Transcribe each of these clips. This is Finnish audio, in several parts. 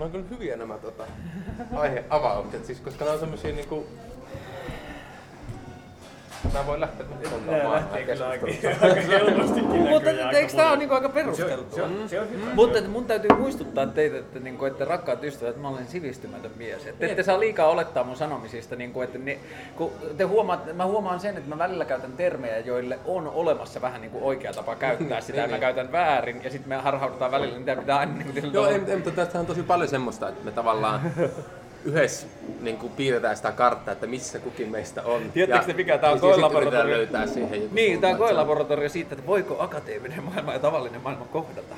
Ne on kyllä hyviä nämä tota, aiheavaukset, siis koska nämä on semmosia niinku... Mä voin lähteä nyt lähtee kyllä aika, Mutta eikö tämä ole niinku aika Se on, perusteltua? se on, se on hyvä. Mutta että mun täytyy muistuttaa teitä, että, niinku, että rakkaat ystävät, mä olen sivistymätön mies. Että ette saa liikaa olettaa mun sanomisista, niinku, että ne, kun te huomaat, mä huomaan sen, että mä välillä käytän termejä, joille on olemassa vähän niinku oikea tapa käyttää sitä, ja mä Niin, käytän väärin, ja sitten me harhaudutaan välillä, niin pitää aina niinku Joo, mutta tästä on tosi paljon semmoista, että me tavallaan yhdessä niin kuin piirretään sitä karttaa, että missä kukin meistä on. Tiedättekö te mikä tää on koelaboratorio? löytää siihen joku Niin, tämä on koelaboratorio siitä, että voiko akateeminen maailma ja tavallinen maailma kohdata.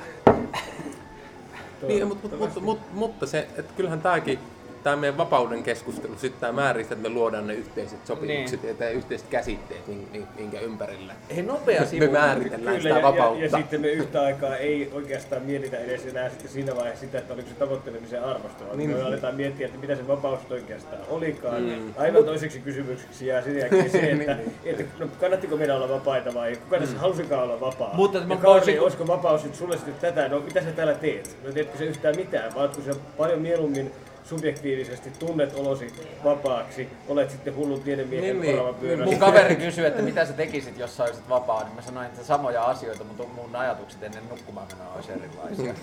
Niin, mutta, mutta, mutta, mutta se, että kyllähän tämäkin, tämä meidän vapauden keskustelu, sitten tämä määristä, että me luodaan ne yhteiset sopimukset Niin. ja ne yhteiset käsitteet, min- min- minkä ympärillä Hei, nopea me sivu. määritellään Kyllä, sitä ja, ja, vapautta. ja, sitten me yhtä aikaa ei oikeastaan mietitä edes enää sitten siinä vaiheessa sitä, että oliko se tavoittelemisen arvosta, vaan Niin. me aletaan miettiä, että mitä se vapaus oikeastaan olikaan. Mm. Aivan toiseksi kysymykseksi jää sen jälkeen se, että, Niin. että no, kannattiko meidän olla vapaita vai kuka tässä halusikaan olla vapaa. Mutta ja mä Kaari, voisin- olisiko vapaus nyt sulle sitten tätä, no mitä sä täällä teet? No teetkö sä yhtään mitään, vai ootko sä paljon mieluummin subjektiivisesti tunnet olosi vapaaksi, olet sitten hullun tiedemiehen Niin, niin, niin. pyörässä. Mun kaveri kysyi, että mitä sä tekisit, jos sä olisit vapaa, niin mä sanoin, että samoja asioita, mutta mun ajatukset ennen nukkumaan menoa olisi erilaisia.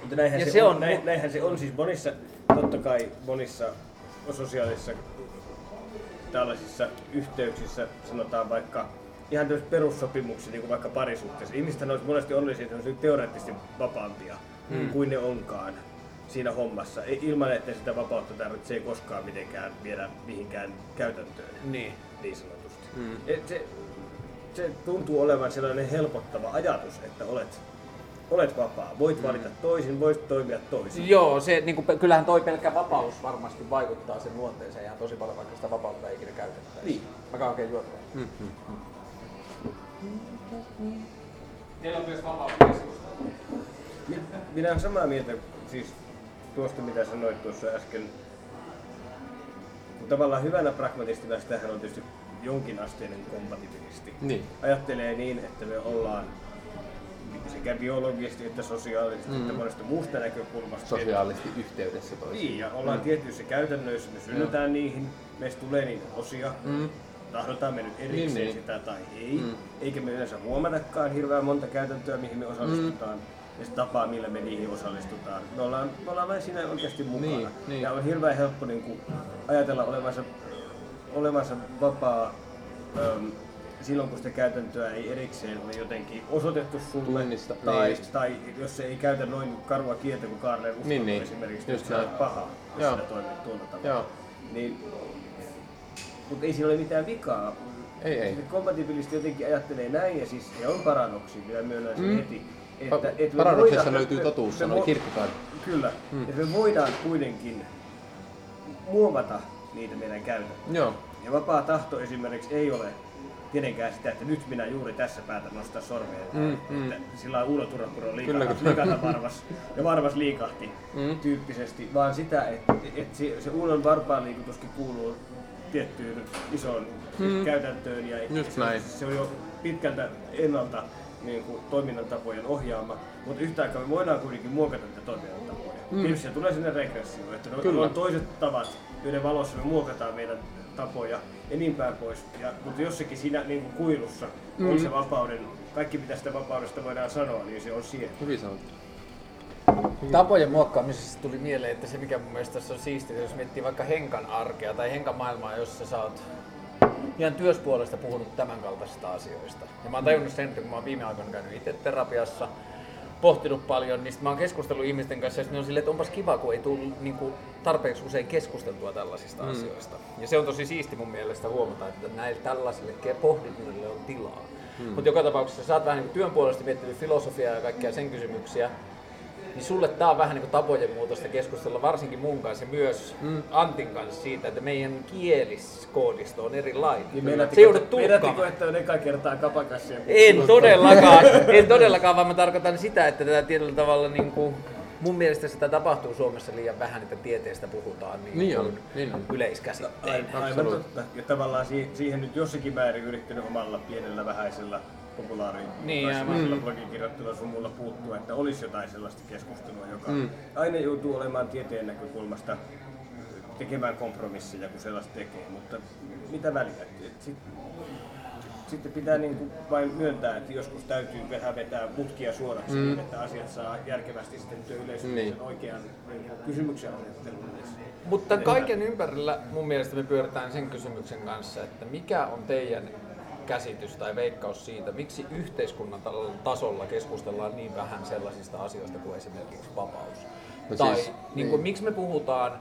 Mutta näinhän Ja se, se on, näin, näinhän se on siis monissa, totta kai monissa sosiaalisissa tällaisissa yhteyksissä, sanotaan vaikka ihan tämmöisissä perussopimuksia, niin kuin vaikka parisuhteessa. Ihmiset olisi monesti onnellisia, että on teoreettisesti vapaampia mm. kuin ne onkaan siinä hommassa, ei- ilman että sitä vapautta tarvitsee koskaan mitenkään viedä mihinkään käytäntöön, Niin. niin sanotusti. Mm. Et se, se tuntuu olevan sellainen helpottava ajatus, että olet, olet vapaa. Voit valita toisin, voit toimia toisin. Joo, se, niin kuin, kyllähän toi pelkkä vapaus varmasti vaikuttaa sen luonteeseen ihan tosi paljon, vaikka sitä vapautta ei ikinä käytettäisi. Niin. Mä oikein juotua. Teillä on myös vapaus keskustella. Mi- Minä olen samaa mieltä siis tuosta, mitä sanoit tuossa äsken. Mutta tavallaan hyvänä pragmatistina sitähän on tietysti jonkinasteinen kompatibilisti. Niin. Ajattelee niin, että me ollaan sekä biologisesti että sosiaalisesti mm. että monesta muusta näkökulmasta. Sosiaalisesti yhteydessä toisiin. Niin, ja ollaan mm. tietyissä käytännöissä, me synnytään niihin, meistä tulee niitä osia, mm. tahdotaan me nyt erikseen Niin, niin, niin. sitä tai ei, mm. eikä me yleensä huomatakaan hirveän monta käytäntöä, mihin me osallistutaan, mm. Ja se tapa, millä me niihin osallistutaan. Me ollaan, me ollaan vain siinä oikeasti mukana, Niin, niin. ja on hirveän helppo niin kuin, ajatella olevansa, olevansa vapaa äm, silloin, kun sitä käytäntöä ei erikseen ole jotenkin osoitettu sulle, Tunnista, tai, niin tai jos se ei käytä noin karua kieltä kuin Kaarle uskonto Niin, niin. esimerkiksi, Just että se on paha, jos Joo. sitä toimii tuolla tavalla. Joo. Niin, mutta ei siinä ole mitään vikaa. Ei, ei. Se kompatibilisti jotenkin ajattelee näin ja siis ja on paradoksi, minä myönnän sen Mm. heti. Pa- me paradoksissa voidaan- löytyy totuus, sanoi Kierkegaard. Kyllä, Mm. että me voidaan kuitenkin muovata niitä meidän käytäntöjä. Joo. Ja vapaa tahto esimerkiksi ei ole tietenkään sitä, että nyt minä juuri tässä päätän nostaa sormea. Mm, mm. Että sillä on Uuno Turapuro liikahti, varvas ja varvas liikahti Mm. tyyppisesti, vaan sitä, että, että se, se Uunon varpaan liikutuskin kuuluu tiettyyn isoon Mm. käytäntöön ja Just se, näin. se on jo pitkältä ennalta niin kuin, toiminnan tapojen ohjaama, mutta yhtä aikaa me voidaan kuitenkin muokata niitä toiminnan tapoja. Mm. Tietysti se tulee sinne regressio, että ne Kyllä. on toiset tavat, joiden valossa me muokataan meidän tapoja ja niin päin pois. Ja, mutta jossakin siinä niin kuin kuilussa mm. on se vapauden, kaikki mitä sitä vapaudesta voidaan sanoa, niin se on siellä. Hyvin sanottu. Tapojen muokkaamisesta tuli mieleen, että se mikä mun mielestä tässä on siistiä, jos miettii vaikka Henkan arkea tai Henkan maailmaa, jossa sä oot ihan työspuolesta puhunut tämän kaltaisista asioista. Ja mä oon tajunnut sen, että kun mä oon viime aikoina käynyt itse terapiassa, pohtinut paljon, niin mä oon keskustellut ihmisten kanssa ja ne on silleen, että onpas kiva, kun ei tule niin kuin, tarpeeksi usein keskusteltua tällaisista mm. asioista. Ja se on tosi siisti mun mielestä huomata, että näille tällaisille pohdinnoille on tilaa. Mm. Mutta joka tapauksessa sä oot vähän niin työn puolesta miettinyt filosofiaa ja kaikkia sen kysymyksiä, niin sulle tää on vähän niin kuin tapojen muutosta keskustella varsinkin mun kanssa ja myös mm. Antin kanssa siitä, että meidän kieliskoodisto on erilainen. Niin se joudut tulkkaamaan. että on eka kertaa kapakassia? En todellakaan, en todellakaan, vaan mä tarkoitan sitä, että tätä tietyllä tavalla niin kuin, mun mielestä sitä tapahtuu Suomessa liian vähän, että tieteestä puhutaan niin, Niin on, niin on. yleiskäsittein. Aivan, aivan totta. Ja tavallaan si- siihen nyt jossakin määrin yrittänyt omalla pienellä vähäisellä populaari Niin, aivan. semmoisella blogikirjoittelulla sun mulla puuttuu, että olisi jotain sellaista keskustelua, joka aina joutuu olemaan tieteen näkökulmasta tekemään kompromisseja, kun sellaista tekee, mutta mitä väliä? Sit, sitten pitää niin kuin vain myöntää, että joskus täytyy vähän vetää mutkia suoraksi, mm. niin että asiat saa järkevästi sitten yleisöön Niin. oikean niin kysymyksen asettelun. Mutta kaiken ympärillä mun mielestä me pyöritään sen kysymyksen kanssa, että mikä on teidän käsitys tai veikkaus siitä, miksi yhteiskunnan ta- tasolla keskustellaan niin vähän sellaisista asioista kuin esimerkiksi vapaus? No tai siis, niin kuin, miksi me puhutaan,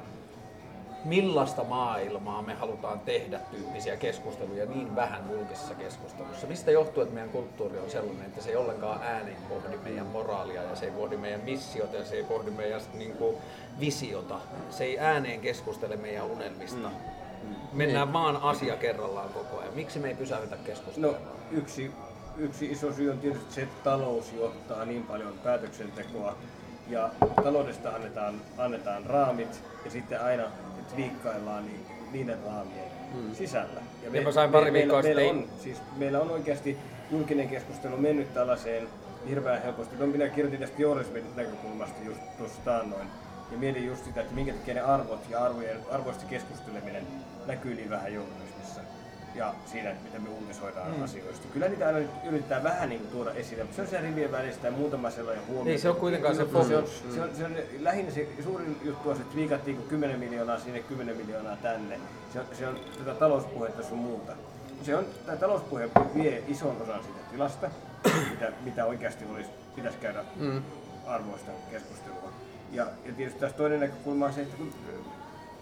millaista maailmaa me halutaan tehdä tyyppisiä keskusteluja niin vähän julkisessa keskustelussa? Mistä johtuu, että meidän kulttuuri on sellainen, että se ei ollenkaan ääneen pohdi meidän moraalia ja se ei pohdi meidän missiota ja se ei pohdi meidän niin kuin, visiota. Se ei ääneen keskustele meidän unelmista. Mennään vaan asia kerrallaan koko ajan. Miksi me ei pysäytä keskustelua? No yksi, yksi iso syy on tietysti se, että talous johtaa niin paljon päätöksentekoa ja taloudesta annetaan, annetaan raamit ja sitten aina viikkaillaan niin, niiden raamien hmm. sisällä. Ja mä sain pari meillä, viikkoa meillä, sitten- on, siis meillä on oikeasti julkinen keskustelu mennyt tällaiseen hirveän helposti. No, minä kirjoitin tästä journalismin näkökulmasta just tuossa taannoin ja mietin just sitä, että minkä takia ne arvot ja arvojen, arvoista keskusteleminen näkyy niin vähän journalismissa ja siinä, että miten me uutisoidaan mm. asioista. Kyllä niitä aina yritetään vähän niin tuoda esille, mutta se on siellä rivien välistä ja muutama sellainen huomio. Niin, se on kuitenkaan se Kyllä, se on, fokus. se on, se on, lähinnä se suurin juttu on se, että viikattiin 10 miljoonaa sinne, 10 miljoonaa tänne. Se on, se on tätä talouspuhetta sun muuta. Se on, tämä talouspuhe vie ison osan siitä tilasta, mitä, mitä oikeasti olisi, pitäisi käydä mm. arvoista keskustelua. Ja, ja tietysti taas toinen näkökulma on se, että kun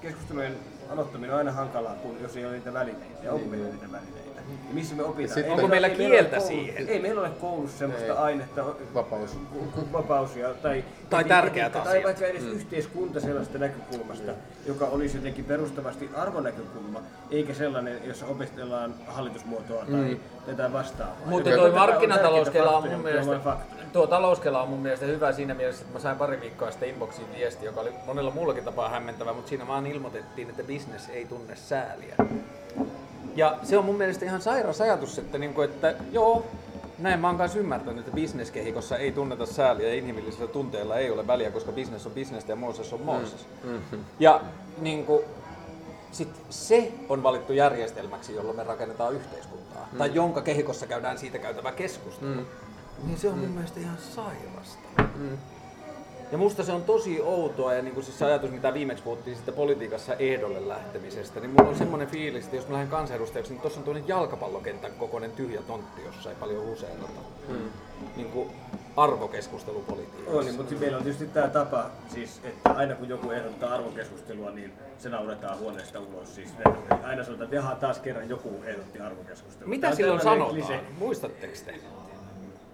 keskustelujen aloittaminen on aina hankalaa, kun jos ei ole niitä välineitä. Ja onko meillä niitä välineitä? Missä me opitaan? Sitten- Onko meillä ei kieltä koulussa- siihen? Ei meillä ole koulussa semmoista Ei. ainetta, Vapaus. ku- ku- vapaus ja, tai, Tai tärkeät asiat. Tai vaikka edes yhteiskunta sellaista näkökulmasta, joka olisi jotenkin perustavasti arvonäkökulma, eikä sellainen, jossa opetellaan hallitusmuotoa tai tätä vastaavaa. Mutta tuo markkinatalouskela on mun mielestä, tuo talouskela on mun mielestä hyvä siinä mielessä, että mä sain pari viikkoa sitten inboxiin viesti, joka oli monella muullakin tapaa hämmentävä, mutta siinä vaan ilmoitettiin, että business ei tunne sääliä. Ja se on mun mielestä ihan sairas ajatus, että, niinku, että joo, näin mä oon kanssa ymmärtänyt, että bisneskehikossa ei tunneta sääliä ja inhimillisillä tunteilla ei ole väliä, koska business on business ja Mooses on Mooses. Ja niinku, sit se on valittu järjestelmäksi, jolla me rakennetaan yhteiskuntaa, tai jonka kehikossa käydään siitä käytävä keskustelu. Mm. Niin se on mun mielestä ihan sairasta. Ja musta se on tosi outoa ja niin kuin siis se ajatus, mitä viimeksi puhuttiin siitä politiikassa ehdolle lähtemisestä, niin mulla on semmoinen fiilis, että jos mä lähden kansanedustajaksi, niin tuossa on tuollainen jalkapallokentän kokoinen tyhjä tontti, jossa ei paljon huseerata. Mm. Niin kuin arvokeskustelupolitiikassa. On, niin, mutta meillä on tietysti tämä tapa, siis, että aina kun joku ehdottaa arvokeskustelua, niin se nauretaan huoneesta ulos. Siis aina sanotaan, että jaha, taas kerran joku ehdotti arvokeskustelua. Mitä on silloin sanotaan? klise. Muistatteko te?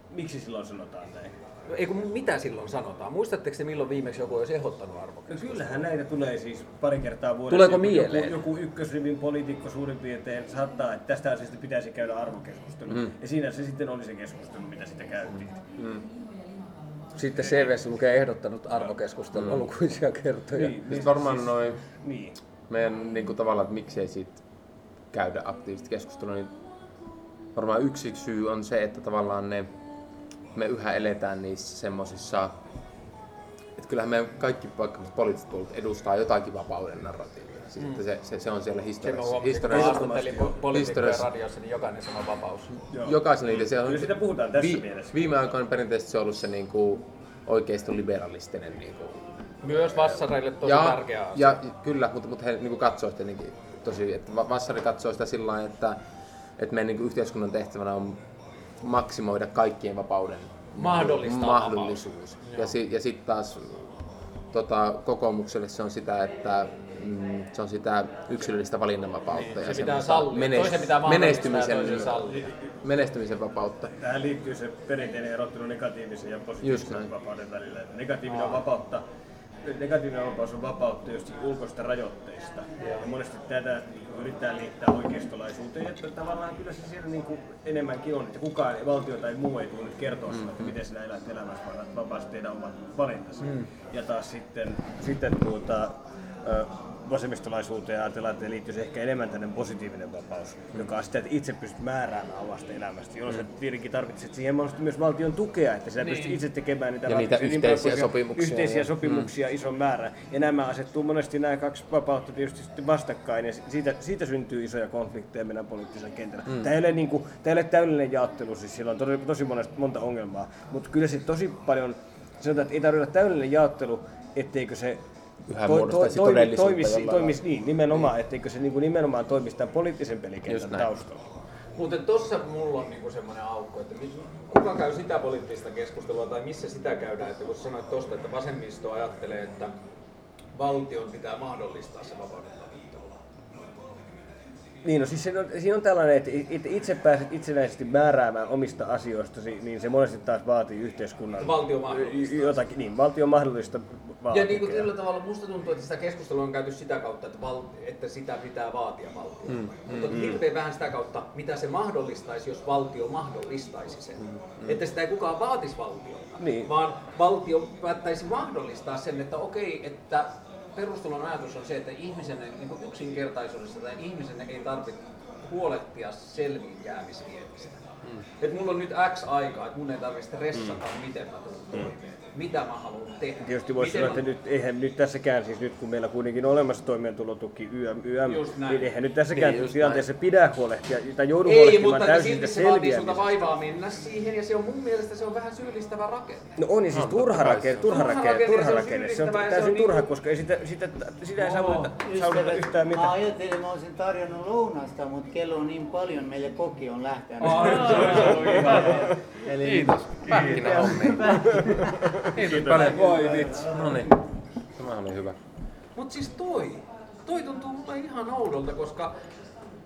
Miksi silloin sanotaan näin? Ei kun mitä silloin sanotaan? Muistatteko te milloin viimeksi joku olisi ehdottanut No arvokeskustelua? kyllähän näitä tulee siis pari kertaa vuodessa. Tuleeko Joku- mieleen? Joku, joku ykkösrivin poliitikko suurin piirtein saattaa, että tästä asiasta pitäisi käydä arvokeskustelu. Mm. Ja siinä se sitten oli se keskustelu, mitä sitä käytiin. Sitten CVS lukee ehdottanut arvokeskustelua lukuisia kertoja. Niin, Siis varmaan noin Niin. meidän niin kuin tavallaan, että miksei siitä käydä aktiivista keskustelua, niin varmaan yksi syy on se, että tavallaan ne, me yhä eletään niissä semmosissa, että kyllähän meidän kaikki vaikka poliittiset puolet edustaa jotakin vapauden narratiivia. Siis, että se, se, se, on siellä mä historiassa. mä historiassa poliitikkoja historiassa- radiossa, niin jokainen sanoi vapaus. Joo. jokaisella niitä. Se on, Kyllä siitä puhutaan tässä mielessä. Viime aikoina perinteisesti se on ollut se niin kuin, oikeisto liberalistinen niin kuin, Myös vassareille tosi ja, tärkeä asia. ja, kyllä, mutta, mutta he niin katsoo sitä niin tosi, että Va- Vassari katsoo sitä sillä lailla, että, että meidän niin yhteiskunnan tehtävänä on maksimoida kaikkien vapauden Mahdollistaa mahdollisuus. Ja, si, ja sitten taas tota, kokoomukselle se on sitä, että mm, se on sitä yksilöllistä valinnanvapautta Niin, se ja pitää sallia. Toisen pitää mahdollistaa ja toisen menestymisen, sallia. menestymisen vapautta. Tähän liittyy se perinteinen erottelu negatiivisen ja Just positiivisen näin. vapauden välillä. Että Negatiivinen on vapautta, negatiivinen vapaus on vapautta just ulkoista rajoitteista. Ja monesti tätä yrittää liittää oikeistolaisuuteen, että tavallaan kyllä se siellä niin kuin enemmänkin on, että kukaan valtio tai muu ei tule nyt kertoa sinulle, että miten sinä elät elämässä, vaan vapaasti tehdä omat valintasi. Ja taas sitten, sitten tuota, ö, vasemmistolaisuuteen ja ajatellaan, että liittyisi ehkä enemmän tänne positiivinen vapaus, mm. joka on sitä, että itse pystyt määräämään omasta elämästä, jolloin mm. sä tietenkin tarvitset siihen myös valtion tukea, että sä niin. pystyt itse tekemään niitä, ja niitä yhteisiä sopimuksia. Yhteisiä ja... sopimuksia mm. ison määrän. Ja nämä asettuu monesti nämä kaksi vapautta tietysti sitten vastakkain, ja siitä, siitä syntyy isoja konflikteja meidän poliittisella kentällä. Mm. Tämä, ei ole, niin kuin, tämä ei ole täydellinen jaottelu, siis siellä on tosi, tosi monesta, monta ongelmaa, mutta kyllä se tosi paljon, sanotaan, että ei tarvitse olla täydellinen jaottelu, etteikö se yhä to, to, toimi, toimisi, toimisi niin, nimenomaan, niin. etteikö se niin kuin nimenomaan toimisi tämän poliittisen pelikentän taustalla. Mutta tuossa mulla on niinku semmoinen aukko, että kuka käy sitä poliittista keskustelua tai missä sitä käydään, että kun sanoit tuosta, että vasemmisto ajattelee, että valtion pitää mahdollistaa se vapauden niin, no siis siinä on, siinä on tällainen, että itse pääset itsenäisesti määräämään omista asioista, niin se monesti taas vaatii yhteiskunnan... Valtio mahdollista. Jotakin, niin, valtio mahdollista vaatia. Ja niin kuin tällä tavalla musta tuntuu, että sitä keskustelua on käyty sitä kautta, että, val, että sitä pitää vaatia valtio. Mm, Mutta mm, hirveän vähän sitä kautta, mitä se mahdollistaisi, jos valtio mahdollistaisi sen. Mm, mm. Että sitä ei kukaan vaatisi valtiolta, niin. vaan valtio päättäisi mahdollistaa sen, että okei, että perustulon ajatus on se, että ihmisen niin yksinkertaisuudessa tai ihmisen ei tarvitse huolehtia selviinjäämisvietistä. Mm. Et mulla on nyt X aikaa, että mun ei tarvitse stressata, mm. miten mä tulen mm mitä mä haluan tehdä. Tietysti voisi sanoa, että nyt, eihän nyt tässäkään, siis nyt kun meillä kuitenkin on olemassa toimeentulotuki YM, YM niin eihän nyt tässäkään niin tilanteessa pidä huolehtia, tai joudu Ei, huolehtimaan täysin siitä se vaatii sulta vaivaa mennä siihen, ja se on mun mielestä se on vähän syyllistävä rakenne. No on, niin siis turha rakenne, turha rakenne, turha rakenne. Se on täysin turha, niinku- koska ei sitä, sitä, sitä ei saavuteta yhtään mitään. Mä ajattelin, että mä olisin tarjonnut lounasta, mutta kello on niin paljon, meille koki on lähtenyt. Kiitos. Pähkinähommiin. Kiitos paljon. Voi vitsi. No niin. Tämä oli hyvä. Mut siis toi, toi tuntuu mulle ihan oudolta, koska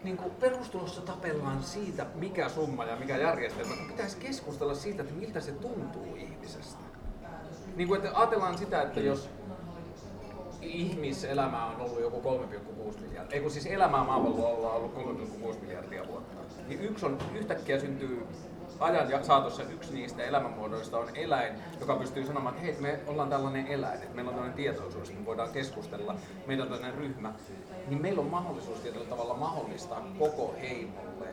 niin kuin perustulossa tapellaan siitä, mikä summa ja mikä järjestelmä, kun pitäisi keskustella siitä, että miltä se tuntuu ihmisestä. Niin kuin, että ajatellaan sitä, että jos ihmiselämä on ollut joku 3,6 miljardia, ei kun siis elämää maapallolla on ollut 3,6 miljardia vuotta, niin yksi on yhtäkkiä syntyy ajan saatossa yksi niistä elämänmuodoista on eläin, joka pystyy sanomaan, että hei, me ollaan tällainen eläin, että meillä on tällainen tietoisuus, me voidaan keskustella, meillä on tällainen ryhmä, niin meillä on mahdollisuus tietyllä tavalla mahdollistaa koko heimolle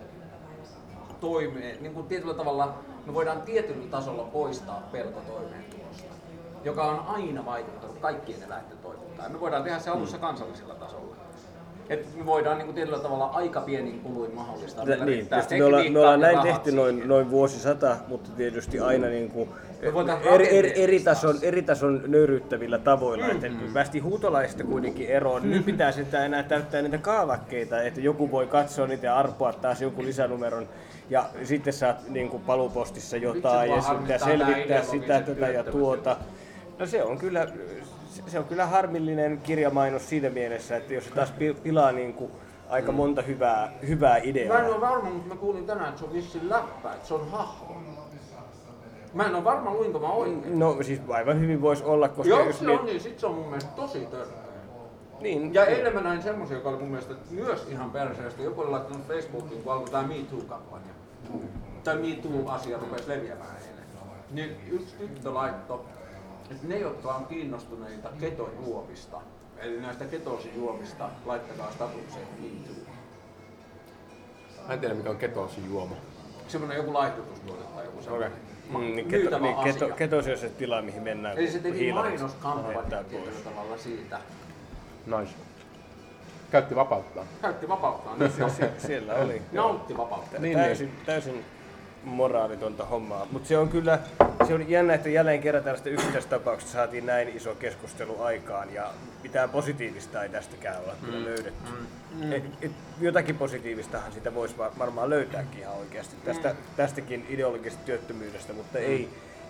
toimeen, niin kuin tietyllä tavalla me voidaan tietyllä tasolla poistaa pelko toimeentulosta, joka on aina vaikuttanut kaikkien eläinten toimintaan. Me voidaan tehdä se alussa kansallisella tasolla että me voidaan niin kuin tietyllä tavalla aika pienin kuluin mahdollistaa. Niin, tietysti me ollaan, me ollaan näin tehty noin, noin vuosisata, mutta tietysti aina niin kuin eri, eri, eri, tason, eri tason nöyryyttävillä tavoilla. Mm. Että päästi huutolaista kuitenkin eroon. Nyt pitää sitä enää täyttää niitä kaavakkeita, että joku voi katsoa niitä ja arpoa taas joku lisänumeron. Ja sitten saat niin kuin palupostissa jotain ja sitten selvittää sitä, tätä ja tuota. No se on kyllä se on kyllä harmillinen kirjamainos siinä mielessä, että jos se taas pilaa niin kuin aika mm. monta hyvää, hyvää ideaa. Mä en ole varma, mutta mä kuulin tänään, että se on vissi läppä, että se on hahmo. Mä en ole varma, luinko mä oikein. No siis aivan hyvin voisi olla, koska... Jos jos se on, niin sit se on mun mielestä tosi törkeä. Niin. Ja eilen mä näin semmoisen, joka oli mun mielestä myös ihan perseestä. Joku oli laittanut Facebookiin, kun alkoi tämä Me Too-kampanja. Tai Me Too-asia rupesi leviämään eilen. Niin yksi tyttö laittoi että ne, jotka on kiinnostuneita ketojuomista, eli näistä ketosijuomista, laittakaa statukseen liittyy. Mä en tiedä mikä on ketosijuoma. Semmoinen joku laihdutustuote tai joku semmoinen. Okay. Mm, niin keto, niin, keto, ketos on se tila, mihin mennään. Eli se teki mainoskampanja tietyllä tavalla siitä. Nice. Käytti vapauttaan. Käytti vapauttaan. Niin se, siellä oli. Nautti vapautta. Niin, täysin, niin. täysin moraalitonta hommaa. Mutta se on kyllä se on jännä, että jälleen kerran tällaista yksittäistapauksesta saatiin näin iso keskustelu aikaan ja mitään positiivista ei tästäkään olla mm. kyllä löydetty. Mm. Mm. Et, et, jotakin positiivistahan sitä voisi varmaan löytääkin ihan oikeasti tästä, mm. tästäkin ideologisesta työttömyydestä, mutta mm. ei,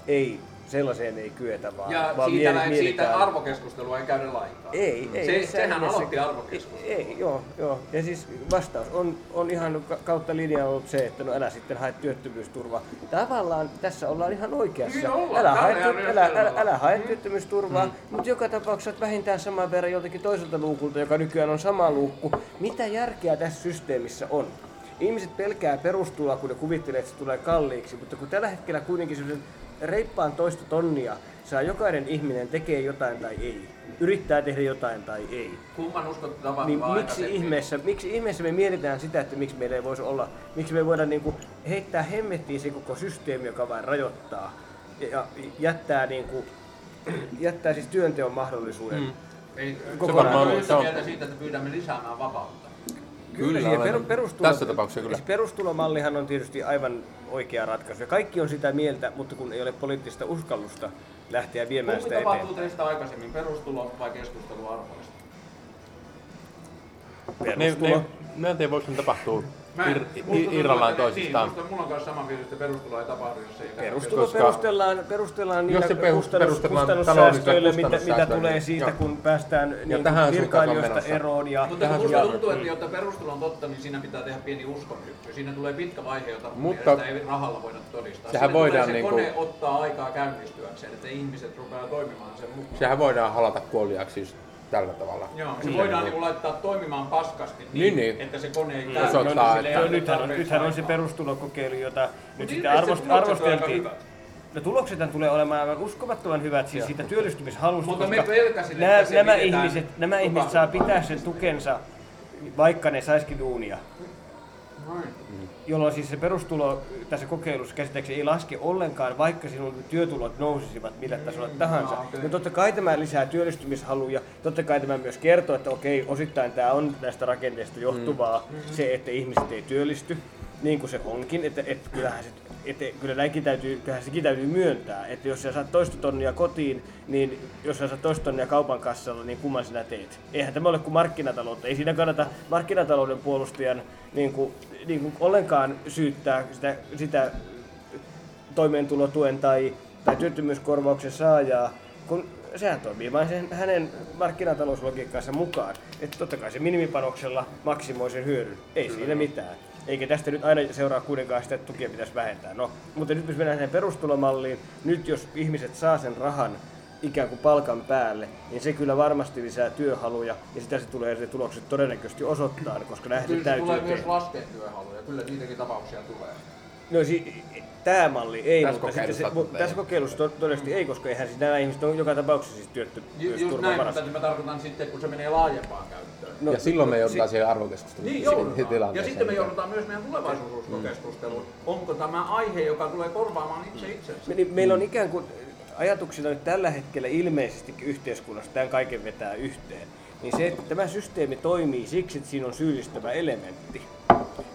ei sellaiseen ei kyetä, vaan, ja vaan siitä, mieli, siitä arvokeskustelua ei käydä lainkaan. Ei, ei. Se, sehän aloitti arvokeskustelua. Ei, ei, joo, joo. Ja siis vastaus on, on ihan kautta linjaa ollut se, että no älä sitten hae työttömyysturvaa. Tavallaan tässä ollaan ihan oikeassa. Niin ollaan. Älä, hae, työ, älä, älä, älä hae mm. työttömyysturvaa, mm. mutta joka tapauksessa vähintään saman verran joltakin toiselta luukulta, joka nykyään on sama luukku. Mitä järkeä tässä systeemissä on? Ihmiset pelkää perustuloa, kun ne kuvittelee, että se tulee kalliiksi, mutta kun tällä hetkellä kuitenkin reippaan toista tonnia saa jokainen ihminen tekee jotain tai ei. Yrittää tehdä jotain tai ei. Kumman uskot tapahtuvan Niin miksi ihmeessä, miksi ihmeessä me mietitään sitä, että miksi meillä ei voisi olla, miksi me voidaan niinku heittää hemmettiin se koko systeemi, joka vain rajoittaa ja jättää, niinku, jättää siis työnteon mahdollisuuden. Mm. Ei, Kokonaan. se on on- mieltä siitä, että pyydämme lisäämään vapautta. Kyllä, olen- peru- perustulo, tässä tapauksessa kyllä. siis perustulomallihan on tietysti aivan oikea ratkaisu. Ja kaikki on sitä mieltä, mutta kun ei ole poliittista uskallusta lähteä viemään Kumpi sitä tapahtuu eteenpäin. teistä aikaisemmin, perustulo vai keskustelu arvoista? Ne, Perustulo. ne, mä en tiedä, voiko ne tapahtua Mä en- ir, irrallaan toisistaan. Niin, mulla on kanssa sama fiilis, että perustulo ei tapahdu, jos ei Perustulo Koska- perustellaan, perustellaan niillä Jos se perus- kustannus, perustellaan kustannussäästöillä, taloudellisilla mitä, mitä kustannussäästöillä, tulee niin siitä, joo. kun päästään niin tähän virkailijoista eroon. Ja, Mutta Tähän kun musta tuntuu, että jotta perustulo on totta, niin siinä pitää tehdä pieni uskonhyppy. Siinä tulee pitkä vaihe, jota Mutta- ei rahalla voida todistaa. Sehän voidaan tulee se niinku- kone ottaa aikaa käynnistyäkseen, että ihmiset rupeaa toimimaan sen mukaan. Sehän voidaan halata kuoliaksi tällä tavalla. Joo, se voidaan niinku laittaa toimimaan paskasti niin, Niin, niin. että se kone ei Mm. että- No, anneta nythän, on, nythän on se perustulokokeilu, jota nyt ilmeisesti sitten arvost, arvosteltiin. No tuloksethan tulee olemaan aivan uskomattoman hyvät siis siitä työllistymishalusta, Mutta me koska pelkäsin, että nämä, nämä, ihmiset, nämä ihmiset saa pitää sen tukensa, vaikka ne saisikin duunia. Noin. Jolloin siis se perustulo tässä kokeilussa käsittääkseni ei laske ollenkaan, vaikka sinun työtulot nousisivat millä tasolla tahansa. Ah, okei. No totta kai tämä lisää työllistymishaluja, totta kai tämä myös kertoo, että okei, osittain tämä on näistä rakenteista johtuvaa se, että ihmiset ei työllisty, niin kuin se onkin, että, että kyllähän se että kyllä näinkin täytyy, kyllähän sekin täytyy myöntää, että jos sä saat toista tonnia kotiin, niin jos sä saat toista tonnia kaupan kassalla, niin kumman sinä teet? Eihän tämä ole kuin markkinataloutta. Ei siinä kannata markkinatalouden puolustajan niin kuin, niin kuin ollenkaan syyttää sitä, sitä toimeentulotuen tai, tai työttömyyskorvauksen saajaa, kun sehän toimii vain sen, hänen markkinatalouslogiikkaansa mukaan. Että totta kai se minimipanoksella maksimoi sen hyödyn. Ei siinä mitään. Eikä tästä nyt aina seuraa kuitenkaan sitä, että tukia pitäisi vähentää. No, mutta nyt jos mennään siihen perustulomalliin, nyt jos ihmiset saa sen rahan ikään kuin palkan päälle, niin se kyllä varmasti lisää työhaluja ja sitä se tulee se tulokset todennäköisesti osoittaa, koska näin se Kyllä se täytyy tulee myös tehdä. laskea työhaluja, kyllä niitäkin tapauksia tulee. No si- tämä malli ei, Tässä mutta sitten se, kokeilussa mu- tässä kokeilussa to- todennäisesti ei, koska eihän siis nämä ihmiset on joka tapauksessa siis Ju- Just näin, työttömyysturvan varassa. mutta mä tarkoitan sitten, kun se menee laajempaan käyttöön. No, ja silloin me no, joudutaan si- siihen arvokeskusteluun. Niin siihen joudutaan. Ja sitten me joudutaan myös meidän tulevaisuususkokeskusteluun. Onko tämä aihe, joka tulee korvaamaan itse itsensä? Me- niin meillä on ikään kuin ajatuksena nyt tällä hetkellä ilmeisesti yhteiskunnassa, tämän kaiken vetää yhteen, niin se, että tämä systeemi toimii siksi, että siinä on syyllistävä elementti.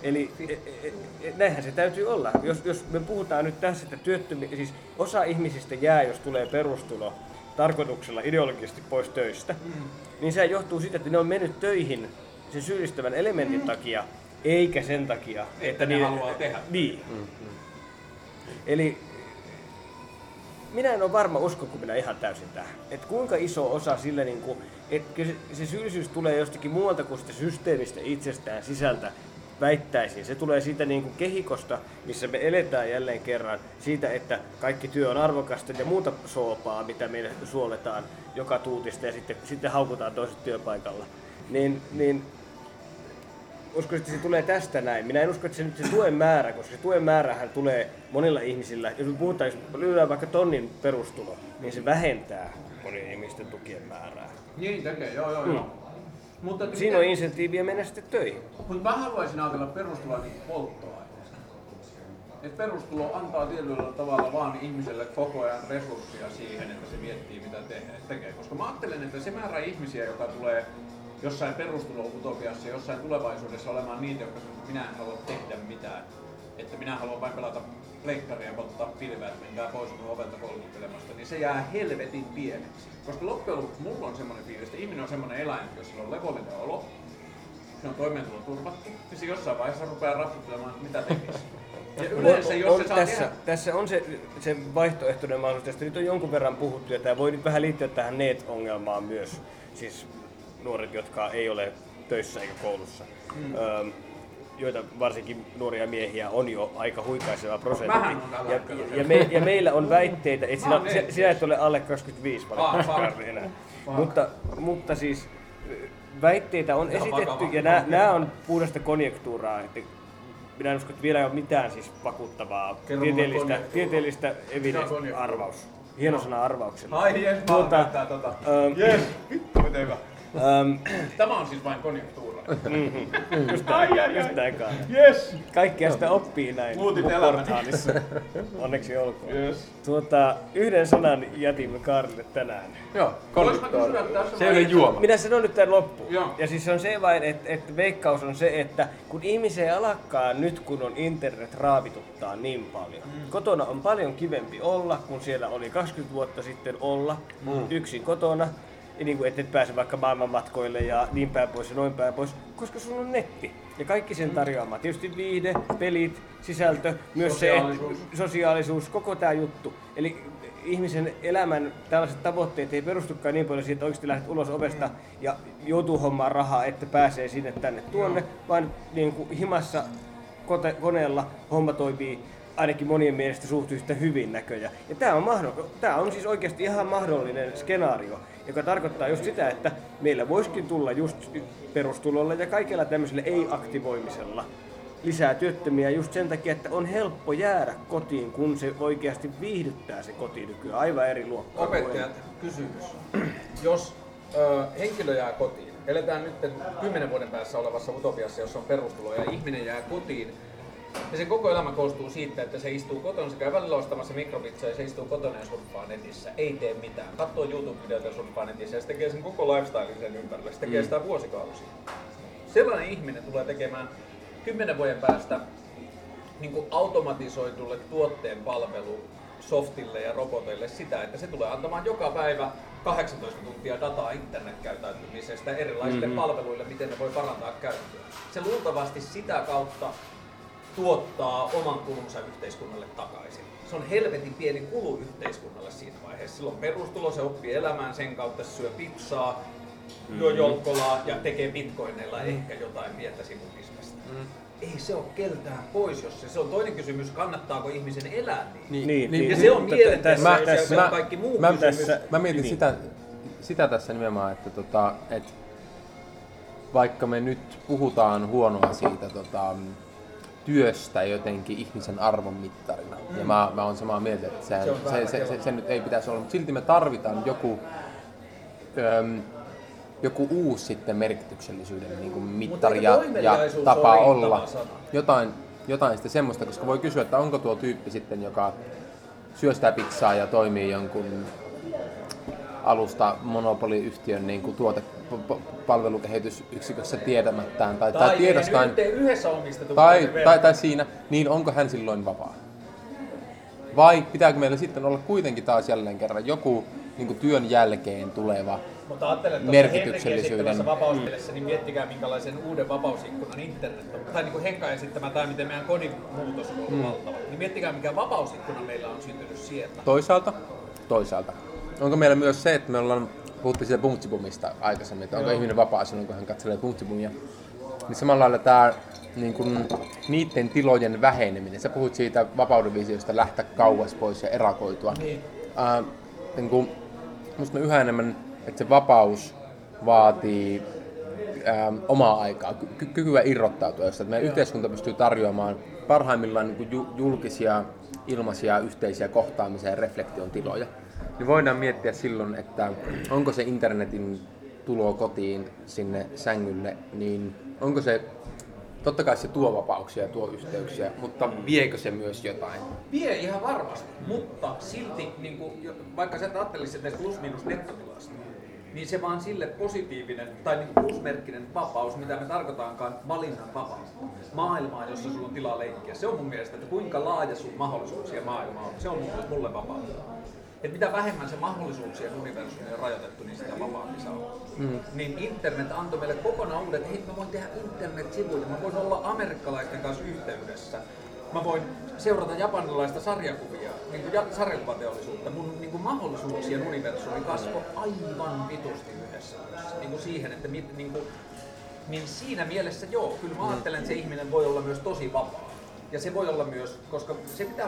Eli e, e, e, näinhän se täytyy olla. Jos, jos me puhutaan nyt tässä, että työttömi, siis osa ihmisistä jää, jos tulee perustulo tarkoituksella ideologisesti pois töistä, mm. niin se johtuu siitä, että ne on mennyt töihin sen syyllistävän elementin takia, eikä sen takia, että, ne niin- haluaa tehdä. Niin. Eli minä en ole varma, uskonko minä ihan täysin tähän. Että kuinka iso osa sillä, niin kuin, että se, se syyllisyys tulee jostakin muualta kuin sitä systeemistä itsestään sisältä, väittäisin. Se tulee siitä niin kuin kehikosta, missä me eletään jälleen kerran, siitä, että kaikki työ on arvokasta ja muuta soopaa, mitä meille suoletaan joka tuutista ja sitten, sitten haukutaan toiset työpaikalla. Niin, niin uskon, että se tulee tästä näin. Minä en usko, että se nyt se tuen määrä, koska se tuen määrähän tulee monilla ihmisillä. Jos me puhutaan, jos lyödään vaikka tonnin perustulo, niin se vähentää monien ihmisten tukien määrää. Niin tekee, joo joo joo. Mutta Mm. Siinä on insentiiviä mennä sitten töihin. Mutta mä haluaisin ajatella perustuloa niin polttoaineesta. Et perustulo antaa tietyllä tavalla vaan ihmiselle koko ajan resursseja siihen, että se miettii mitä te- tekee. Koska mä ajattelen, että se määrä ihmisiä, joka tulee jossain perustulo-utopiassa, jossain tulevaisuudessa olemaan niitä, jotka sanoo, että minä en halua tehdä mitään. Että minä haluan vain pelata pleikkaria ja polttaa pilveä, että menkää pois mun ovelta kolkuttelemasta, niin se jää helvetin pieneksi. Koska loppujen lopuksi mulla on semmoinen fiilis, että ihminen on semmoinen eläin, että jos sillä on levollinen olo, se on toimeentulo turvattu, niin se jossain vaiheessa rupeaa rapsuttelemaan, että mitä tekisi. Ja yleensä, jos on, se saa tässä, tehdä... tässä on se, se vaihtoehtoinen mahdollisuus. Tästä nyt on jonkun verran puhuttu ja tämä voi nyt vähän liittyä tähän NEET-ongelmaan myös. Siis nuoret, jotka ei ole töissä eikä koulussa. Mm. Öm, joita varsinkin nuoria miehiä on jo aika huikaiseva prosentti. Ja, hetkellä ja, me, ja meillä on väitteitä, että sinä, sinä, et ole alle 25 Ah, valitettavasti enää. Mutta, mutta siis väitteitä on esitetty ja nämä, nämä on puhdasta konjektuuraa. Että minä en usko, että vielä ei ole mitään siis vakuuttavaa tieteellistä, tieteellistä konjakki? arvaus. Hieno sana arvauksella. Ai jes, Tuota, tota. Jes, vittu miten hyvä. Ähm, Tämä on siis vain konjunktuura. just näin, just näin kai. Jes! Kaikkea sitä oppii näin Muutit elämän. portaalissa. Onneksi olkoon. Yes. Tuota, yhden sanan jätimme Kaarille tänään. Joo, tässä Se ei ole juoma. Minä sanon nyt tämän loppuun. Joo. Ja siis se on se vain, että, että veikkaus on se, että kun ihmisiä alkaa nyt, kun on internet raavituttaa niin paljon. Mm. Kotona on paljon kivempi olla, kun siellä oli 20 vuotta sitten olla mm. yksin kotona. Niin kuin, et et pääse vaikka maailmanmatkoille ja niin päin pois ja noin päin pois, koska sulla on netti. Ja kaikki sen tarjoama. Tietysti viihde, pelit, sisältö, myös se, Sosiaalisuus. että sosiaalisuus, koko tämä juttu. Eli ihmisen elämän tällaiset tavoitteet ei perustukaan niin paljon siihen, että oikeasti lähdet ulos ovesta ja joutuu hommaan rahaa, että pääsee sinne tänne tuonne, vaan niin kuin himassa kote, koneella homma toimii ainakin monien mielestä suht yhtä hyvin näköjä. Ja tämä on, mahdoll- tämä on siis oikeasti ihan mahdollinen skenaario, joka tarkoittaa just sitä, että meillä voisikin tulla just perustulolla ja kaikella tämmöisellä ei-aktivoimisella lisää työttömiä just sen takia, että on helppo jäädä kotiin, kun se oikeasti viihdyttää se koti nykyään aivan eri luokkaa. Opettajat, kysymys. Jos ö, henkilö jää kotiin, eletään nyt kymmenen vuoden päässä olevassa utopiassa, jossa on perustulo ja ihminen jää kotiin, ja sen koko elämä koostuu siitä, että se istuu kotona, se käy välillä ostamassa mikropizzaa ja se istuu kotona ja surffaa netissä. Ei tee mitään. Katsoo YouTube-videoita ja surffaa netissä ja se tekee sen koko lifestyle sen ympärille. Se tekee sitä vuosikausia. Sellainen ihminen tulee tekemään kymmenen vuoden päästä niin kuin automatisoidulle tuotteen palvelu softille ja roboteille sitä, että se tulee antamaan joka päivä 18 tuntia dataa internetkäyttäytymisestä erilaisille mm-hmm. palveluille, miten ne voi parantaa käyttöä. Se luultavasti sitä kautta tuottaa oman kulunsa yhteiskunnalle takaisin. Se on helvetin pieni kulu yhteiskunnalle siinä vaiheessa. Silloin perustulo, se oppii elämään sen kautta, se syö pizzaa, juo jolkolaa ja tekee bitcoineilla ehkä jotain pientä sivubisnestä. Ei se ole keltään pois, jos se, se on toinen kysymys, kannattaako ihmisen elää niin. Niin, Niin, niin, Ja se on mielenterveys tässä- se on kaikki muu mä, kysymys. tässä- mä mietin niin. sitä, sitä tässä nimenomaan, että, tota, että vaikka me nyt puhutaan huonoa siitä tota, työstä jotenkin ihmisen arvon mittarina, mm. ja mä, mä oon samaa mieltä, että se, Se se, se, se, se, nyt ei pitäisi olla, mutta silti me tarvitaan joku, öm, joku uusi sitten merkityksellisyyden niin kuin mittari ja, ja tapa olla. sana? Jotain, jotain sitten semmoista, koska voi kysyä, että onko tuo tyyppi sitten, joka syö sitä pizzaa ja toimii jonkun alusta monopoliyhtiön niin kuin tuote palvelukehitysyksikössä tietämättään tai, tai, tai tiedostain yhteen, yhdessä omistetun tai, tai, tai siinä, niin onko hän silloin vapaa? Vai pitääkö meillä sitten olla kuitenkin taas jälleen kerran joku niin kuin työn jälkeen tuleva Mutta ajattelen, että merkityksellisyyden- vapauspelissä, niin miettikää minkälaisen uuden vapausikkunan internet on. Tai niin kuin Henka esittämä, tai miten meidän kodin muutos on ollut mm. valtava. Niin miettikää mikä vapausikkuna meillä on syntynyt sieltä. toisaalta? Toisaalta. Onko meillä myös se, että me ollaan, puhuttiin siitä Bumtsibumista aikaisemmin, että onko Joo. ihminen vapaa silloin, kun hän katselee Bumtsibumia. Niin samalla lailla tämä niin kuin, niiden tilojen väheneminen. Sä puhut siitä vapauden visiosta lähteä kauas pois ja erakoitua. Niin. Ää, niin kuin, musta yhä enemmän, että se vapaus vaatii ää, omaa aikaa, ky- kykyä irrottautua, josta että meidän yhteiskunta pystyy tarjoamaan parhaimmillaan niin julkisia, ilmaisia, yhteisiä kohtaamisia ja reflektion tiloja. Niin voidaan miettiä silloin, että onko se internetin tulo kotiin sinne sängylle, niin onko se, totta kai se tuo vapauksia ja tuo yhteyksiä, mutta viekö se myös jotain? Vie ihan varmasti, mutta silti, niin kuin, vaikka sä ajattelisit näistä plus-miinus nettotilasta, niin se vaan sille positiivinen tai niin plusmerkkinen vapaus, mitä me tarkoitaankaan valinnan vapaus. Maailmaa, jossa sulla on tilaa leikkiä. Se on mun mielestä, että kuinka laaja sun mahdollisuuksia maailma on. Se on mielestä mulle vapaus. Et mitä vähemmän se mahdollisuuksien universumi on rajoitettu, niin sitä vapaampi saa olla. Mm. Niin internet antoi meille kokonaan uuden, että hei mä voin tehdä internet-sivuja, mä voin olla amerikkalaisten kanssa yhteydessä. Mä voin seurata japanilaista sarjakuvia, niin kuin ja- sarjakuvateollisuutta. Mun niin kuin mahdollisuuksien universumi kasvoi aivan vitusti yhdessä. Niin kuin siihen, että mit, niin, kuin, niin siinä mielessä joo, kyllä mä ajattelen, että se ihminen voi olla myös tosi vapaa. Ja se voi olla myös, koska se mitä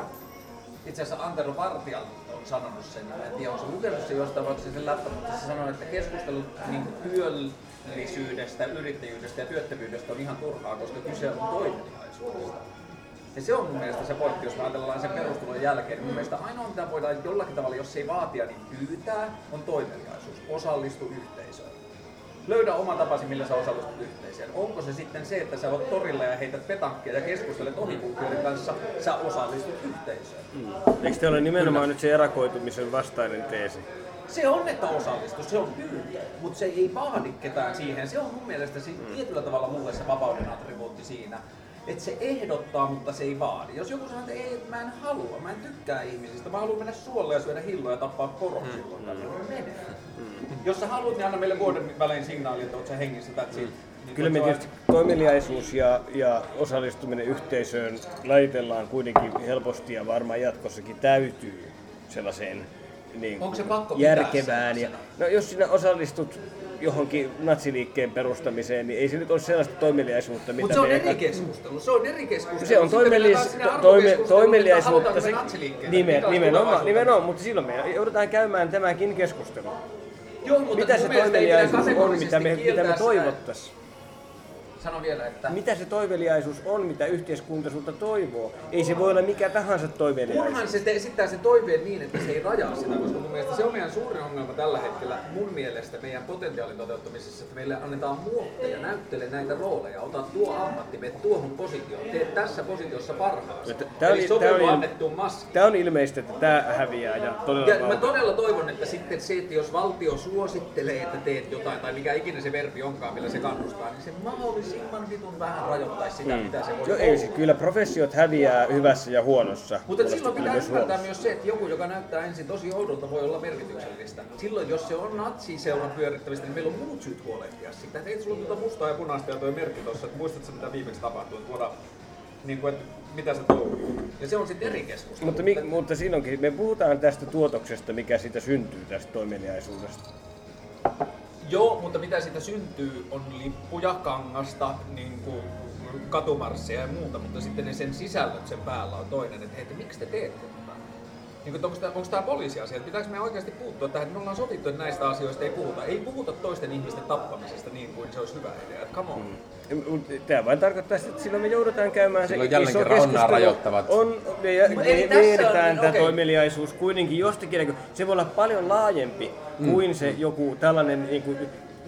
itse asiassa Antero Vartija on sanonut sen, mä en tiedä onko se lukenut se jostain, vaikka se sen läppä, mutta se sanoi, että keskustelut niin työllisyydestä, yrittäjyydestä ja työttömyydestä on ihan turhaa, koska kyse on toimeliaisuudesta. Ja se on mun mielestä se pointti, jos ajatellaan sen perustulon jälkeen. Niin mun mielestä ainoa mitä voidaan jollakin tavalla, jos ei vaatia, niin pyytää, on toimeliaisuus. Osallistu yhteisöön. Löydä oma tapasi, millä sä osallistut yhteisöön. Onko se sitten se, että sä oot torilla ja heität petankkia ja keskustelet ohikulkijoiden kanssa, sä osallistut yhteisöön. Eikö teillä ole nimenomaan nyt se erakoitumisen vastainen teesi? Se on, että osallistus, se on pyyntö, mutta se ei vaadi ketään siihen. Se on mun mielestä se, tietyllä tavalla mulle se vapauden attribuutti siinä, että se ehdottaa, mutta se ei vaadi. Jos joku sanoo, että ei, mä en halua, mä en tykkää ihmisistä, mä haluan mennä suolle ja syödä hilloja ja tappaa poron mm. silloin, niin mene. Jos sä haluat, niin anna meille vuoden välein signaali, että oot sä hengissä, that's it. Niin Kyllä me on- tietysti toimeliaisuus ja, ja osallistuminen yhteisöön lajitellaan kuitenkin helposti ja varmaan jatkossakin täytyy sellaiseen niin Onko se pakko järkevään. Ja, no jos sinä osallistut johonkin natsiliikkeen perustamiseen, niin ei se nyt ole sellaista toimeliaisuutta, mitä Mutta se on eri keskustelu. Se on eri keskustelu. Se on toimeliais, toime, toimeliaisuutta. Se, nimen, nimenomaan, nimenomaan, mutta silloin me joudutaan käymään tämäkin keskustelu. Joo, mutta Mitä se toimeliaisuus on, mitä me, mitä me toivottaisiin? Sano vielä, että Mitä se toiveliaisuus on, mitä yhteiskunta sulta toivoo? Ei se voi olla mikä tahansa toiveliaisuus. Kunhan se te- esittää sen toiveen niin, että se ei rajaa sitä, koska mun mielestä se on meidän suurin ongelma tällä hetkellä mun mielestä meidän potentiaalin toteuttamisessa, että meille annetaan muotteja, näyttele näitä rooleja, ota tuo ammatti, mene tuohon positioon, tee tässä positiossa parhaasi. Tää Eli tää oli- annettuun maskiin. Tämä on ilmeistä, että tämä häviää ja todella Ja mä todella toivon, että sitten se, että jos valtio suosittelee, että teet jotain, tai mikä ikinä se verbi onkaan, millä se kannustaa, niin se mahdollisimman vitun vähän rajoittaisi sitä, Mm. mitä se voi Jo, olla. ei, siis kyllä professiot häviää hyvässä ja huonossa. Mutta silloin pitää myös ymmärtää huonossa. myös se, että joku, joka näyttää ensin tosi oudolta, voi olla merkityksellistä. Silloin, jos se on natsiseuran pyörittämistä, niin meillä on muut syyt huolehtia sitä. Että ei sulla on tuota mustaa ja punaista ja tuo merkki tuossa, että muistatko mitä viimeksi tapahtui, että tuoda, niin kuin, että mitä se touhuu. Ja se on sitten eri keskustelu. Mutta, mi, mutta siinä onkin, me puhutaan tästä tuotoksesta, mikä siitä syntyy tästä toimeliaisuudesta. Joo, mutta mitä siitä syntyy on lippuja, kangasta, niin kuin ja muuta, mutta sitten ne sen sisällöt sen päällä on toinen, että hei, miksi te teette? Niin kuin, onko, tämä, onko tämä poliisiasia? Pitääkö me oikeasti puuttua tähän? Me ollaan sovittu, että näistä asioista ei puhuta. Ei puhuta toisten ihmisten tappamisesta niin kuin se olisi hyvä idea. Come on. Tämä vain tarkoittaa sitä, että silloin me joudutaan käymään Silloin se iso keskustelu. rajoittavat. On, me, me, me mietitään tämä okei. toimeliaisuus kuitenkin jostakin. Se voi olla paljon laajempi Mm. kuin se joku tällainen niin kuin,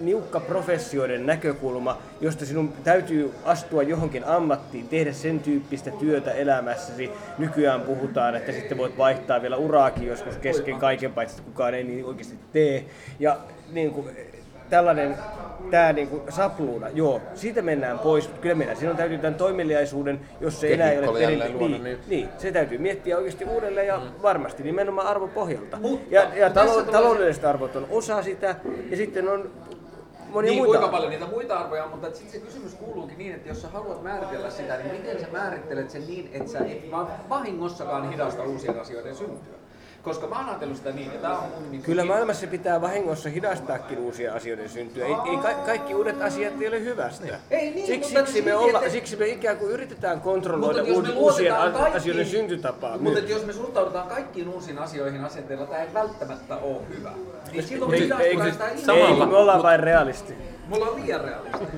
niukka professioiden näkökulma, josta sinun täytyy astua johonkin ammattiin, tehdä sen tyyppistä työtä elämässäsi. Nykyään puhutaan, että sitten voit vaihtaa vielä uraakin joskus kesken kaiken, paitsi että kukaan ei niin oikeasti tee. Ja niin kuin, tällainen tämä niinku sapluuna, joo, siitä mennään pois. Kyllä meidän silloin täytyy tämän toimeliaisuuden, jos se enää ei ole luoda, niin, niin. niin, se täytyy miettiä oikeasti uudelleen ja mm. varmasti nimenomaan arvopohjalta. Mutta- ja ja mutta talo, taloudelliset arvot on osa sitä ja sitten on monia Niin, muita. kuinka paljon niitä muita arvoja on, mutta sitten se kysymys kuuluukin niin, että jos sä haluat määritellä sitä, niin miten sä määrittelet sen niin, että sä et vaan vahingossakaan hidasta uusien asioiden syntyä? Koska mä oon ajatellut sitä niin, ja tää on mun niin Kyllä maailmassa pitää vahingossa hidastaakin uusia asioiden syntyä. Ei, ei ka- kaikki uudet asiat ei ole hyvästä. Ei niin, siksi, mutta siksi, me silti, olla, että- siksi me ikään kuin yritetään kontrolloida Mutta jos me uud- uusien kaikkiin- asioiden syntytapaa. Mutta että jos me suhtaudutaan kaikkiin uusiin asioihin asenteella, tämä ei välttämättä ole hyvä. Niin silloin me Ei, hidastutaan ei, sitä ei, ilmaa. me ollaan vain realisti. Me ollaan liian realistisia.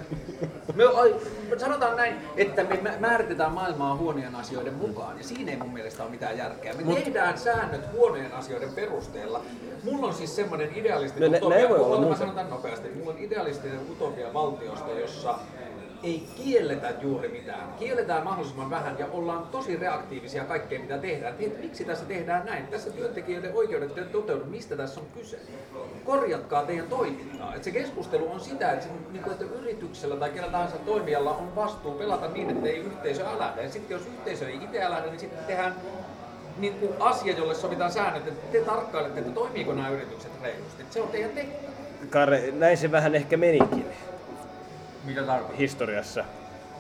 Me, ai, sanotaan näin, että me mä- määritetään maailmaa huonojen asioiden mukaan, ja siinä ei mun mielestä ole mitään järkeä. Me tehdään säännöt huonojen asioiden perusteella. Mulla on siis semmoinen idealistinen utopia, näin voi olla mä sanon tämän nopeasti. Mulla on idealistinen utopia valtiosta, jossa ei kielletä juuri mitään. Kielletään mahdollisimman vähän ja ollaan tosi reaktiivisia kaikkeen mitä tehdään. Tiedät, miksi tässä tehdään näin? Tässä työntekijöiden oikeudet ei toteudu. Mistä tässä on kyse? Korjatkaa teidän toimintaa. Et se keskustelu on sitä, että, se, niin kuin, että yrityksellä tai kenellä tahansa toimijalla on vastuu pelata niin, että ei yhteisö älähdä. Ja sitten jos yhteisö ei itse älähdä, niin sitten tehdään niin kuin asia, jolle sovitaan säännöt, että te tarkkailette, että toimiiko nämä yritykset reilusti. Se on teidän tehtävä. Karre, näin se vähän ehkä menikin Mitä tarkoittaa? historiassa,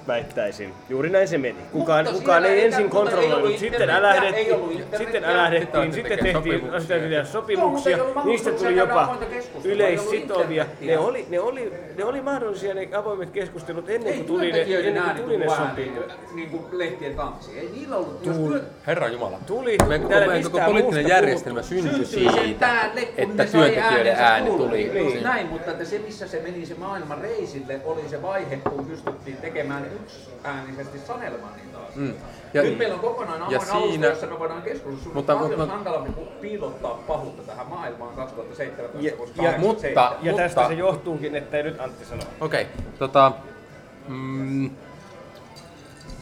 väittäisin. Juuri näin se meni. Kukaan, Mutta kukaan ei ensin kontrolloinut, sitten älähdettiin, sitten Sitten älähdettiin, sitten tehtiin mutta sopimuksia, niistä tuli jopa yleissitovia. Ne oli, ne, oli, ne oli mahdollisia ne avoimet keskustelut ennen kuin tuli ne, ennen kuin tuli ne sopimukset. niin kuin lehtien kansi. Ei niillä ollut, jos Tuli. työ, Herra Jumala. Tuli, koko, koko poliittinen järjestelmä syntyi siitä, että työntekijöiden ääni tuli. Näin, mutta että se missä se meni se maailman reisille oli se vaihe, kun pystyttiin tekemään yksiäänisesti sanelemaan niitä asioita. Mm. Ja, Ja- Nyt meillä on kokonaan ja avoin siinä- alusta, jossa me voidaan keskustella. Mutta- on paljon mutta- hankalampi piilottaa pahuutta tähän maailmaan 2017 Ja- kuin ja- 87. mutta- Ja tästä Mutta- se johtuukin, että ei nyt Antti sano. Okei, tota... Mm,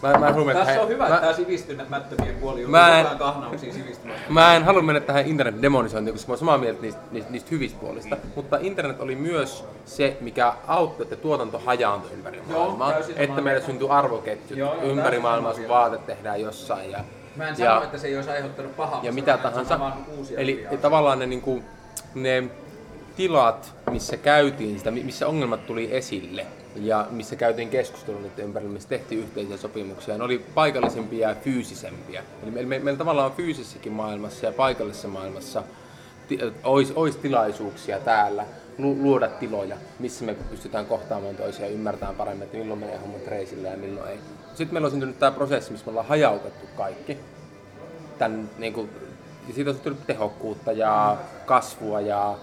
mä, mä en halua mennä Tässä on hyvä, mä, että tämä sivistymättömien puoli on Mä en- kahnauksia sivistymättömiä. Mä en halua mennä tähän internet-demonisointiin, koska mä oon samaa mieltä niistä, niistä, niistä hyvistä puolista. Mutta internet oli myös se, mikä auttoi, että tuotanto hajaantui ympäri Joo, maailmaa. Että meillä syntyi arvoketjut Joo, joo, ympäri maailmaa, vaate tehdään jossain. Ja, Mä en ja, sano, että se ei olisi aiheuttanut pahaa. ja mitä tahansa. Eli asioita. tavallaan ne, niinku, ne tilat, missä käytiin sitä, mi- missä ongelmat tuli esille ja missä käytiin keskustelua niiden ympärillä, missä tehtiin yhteisiä sopimuksia, ne oli paikallisempia ja fyysisempiä. Eli meillä, meillä, meillä tavallaan fyysisessäkin maailmassa ja paikallisessa maailmassa olisi, olisi tilaisuuksia täällä lu, luoda tiloja, missä me pystytään kohtaamaan toisia ja ymmärtämään paremmin, että milloin menee hommat reisille ja milloin ei. Sitten meillä on syntynyt tämä prosessi, missä me ollaan hajautettu kaikki tämän, niin kuin, ja siitä on tullut tehokkuutta ja kasvua ja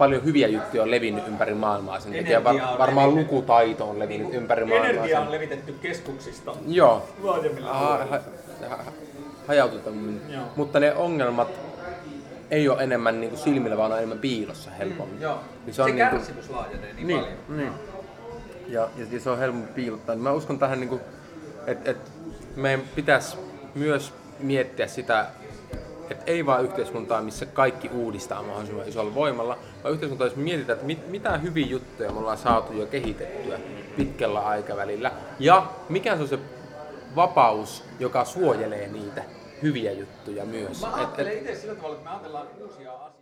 paljon hyviä juttuja on levinnyt ympäri maailmaa sen takia. Var, varmaan levinnyt. lukutaito on levinnyt ympäri maailmaa. Energia on levitetty keskuksista Joo, laajemmille ha, ha, ha, hajautetummin. Joo. Mutta ne ongelmat ei ole enemmän niin kuin silmillä, vaan on enemmän piilossa helpommin. Mm, Joo. Niin se on niinku- kärsimys laajenee niin, niin, paljon. niin. Ja, ja, se on helpompi piilottaa. Niin Mä uskon tähän, niin että et meidän pitäisi myös miettiä sitä, että ei vaan yhteiskuntaa, missä kaikki uudistaa mahdollisimman isolla voimalla, vaan yhteiskuntaa, jos mietitään, että mit, mitä hyviä juttuja me ollaan saatu jo kehitettyä pitkällä aikavälillä, ja mikä se on se vapaus, joka suojelee niitä hyviä juttuja myös. Mä Et- et- ajattelen itse sillä tavalla, että me ajatellaan uusia asioita.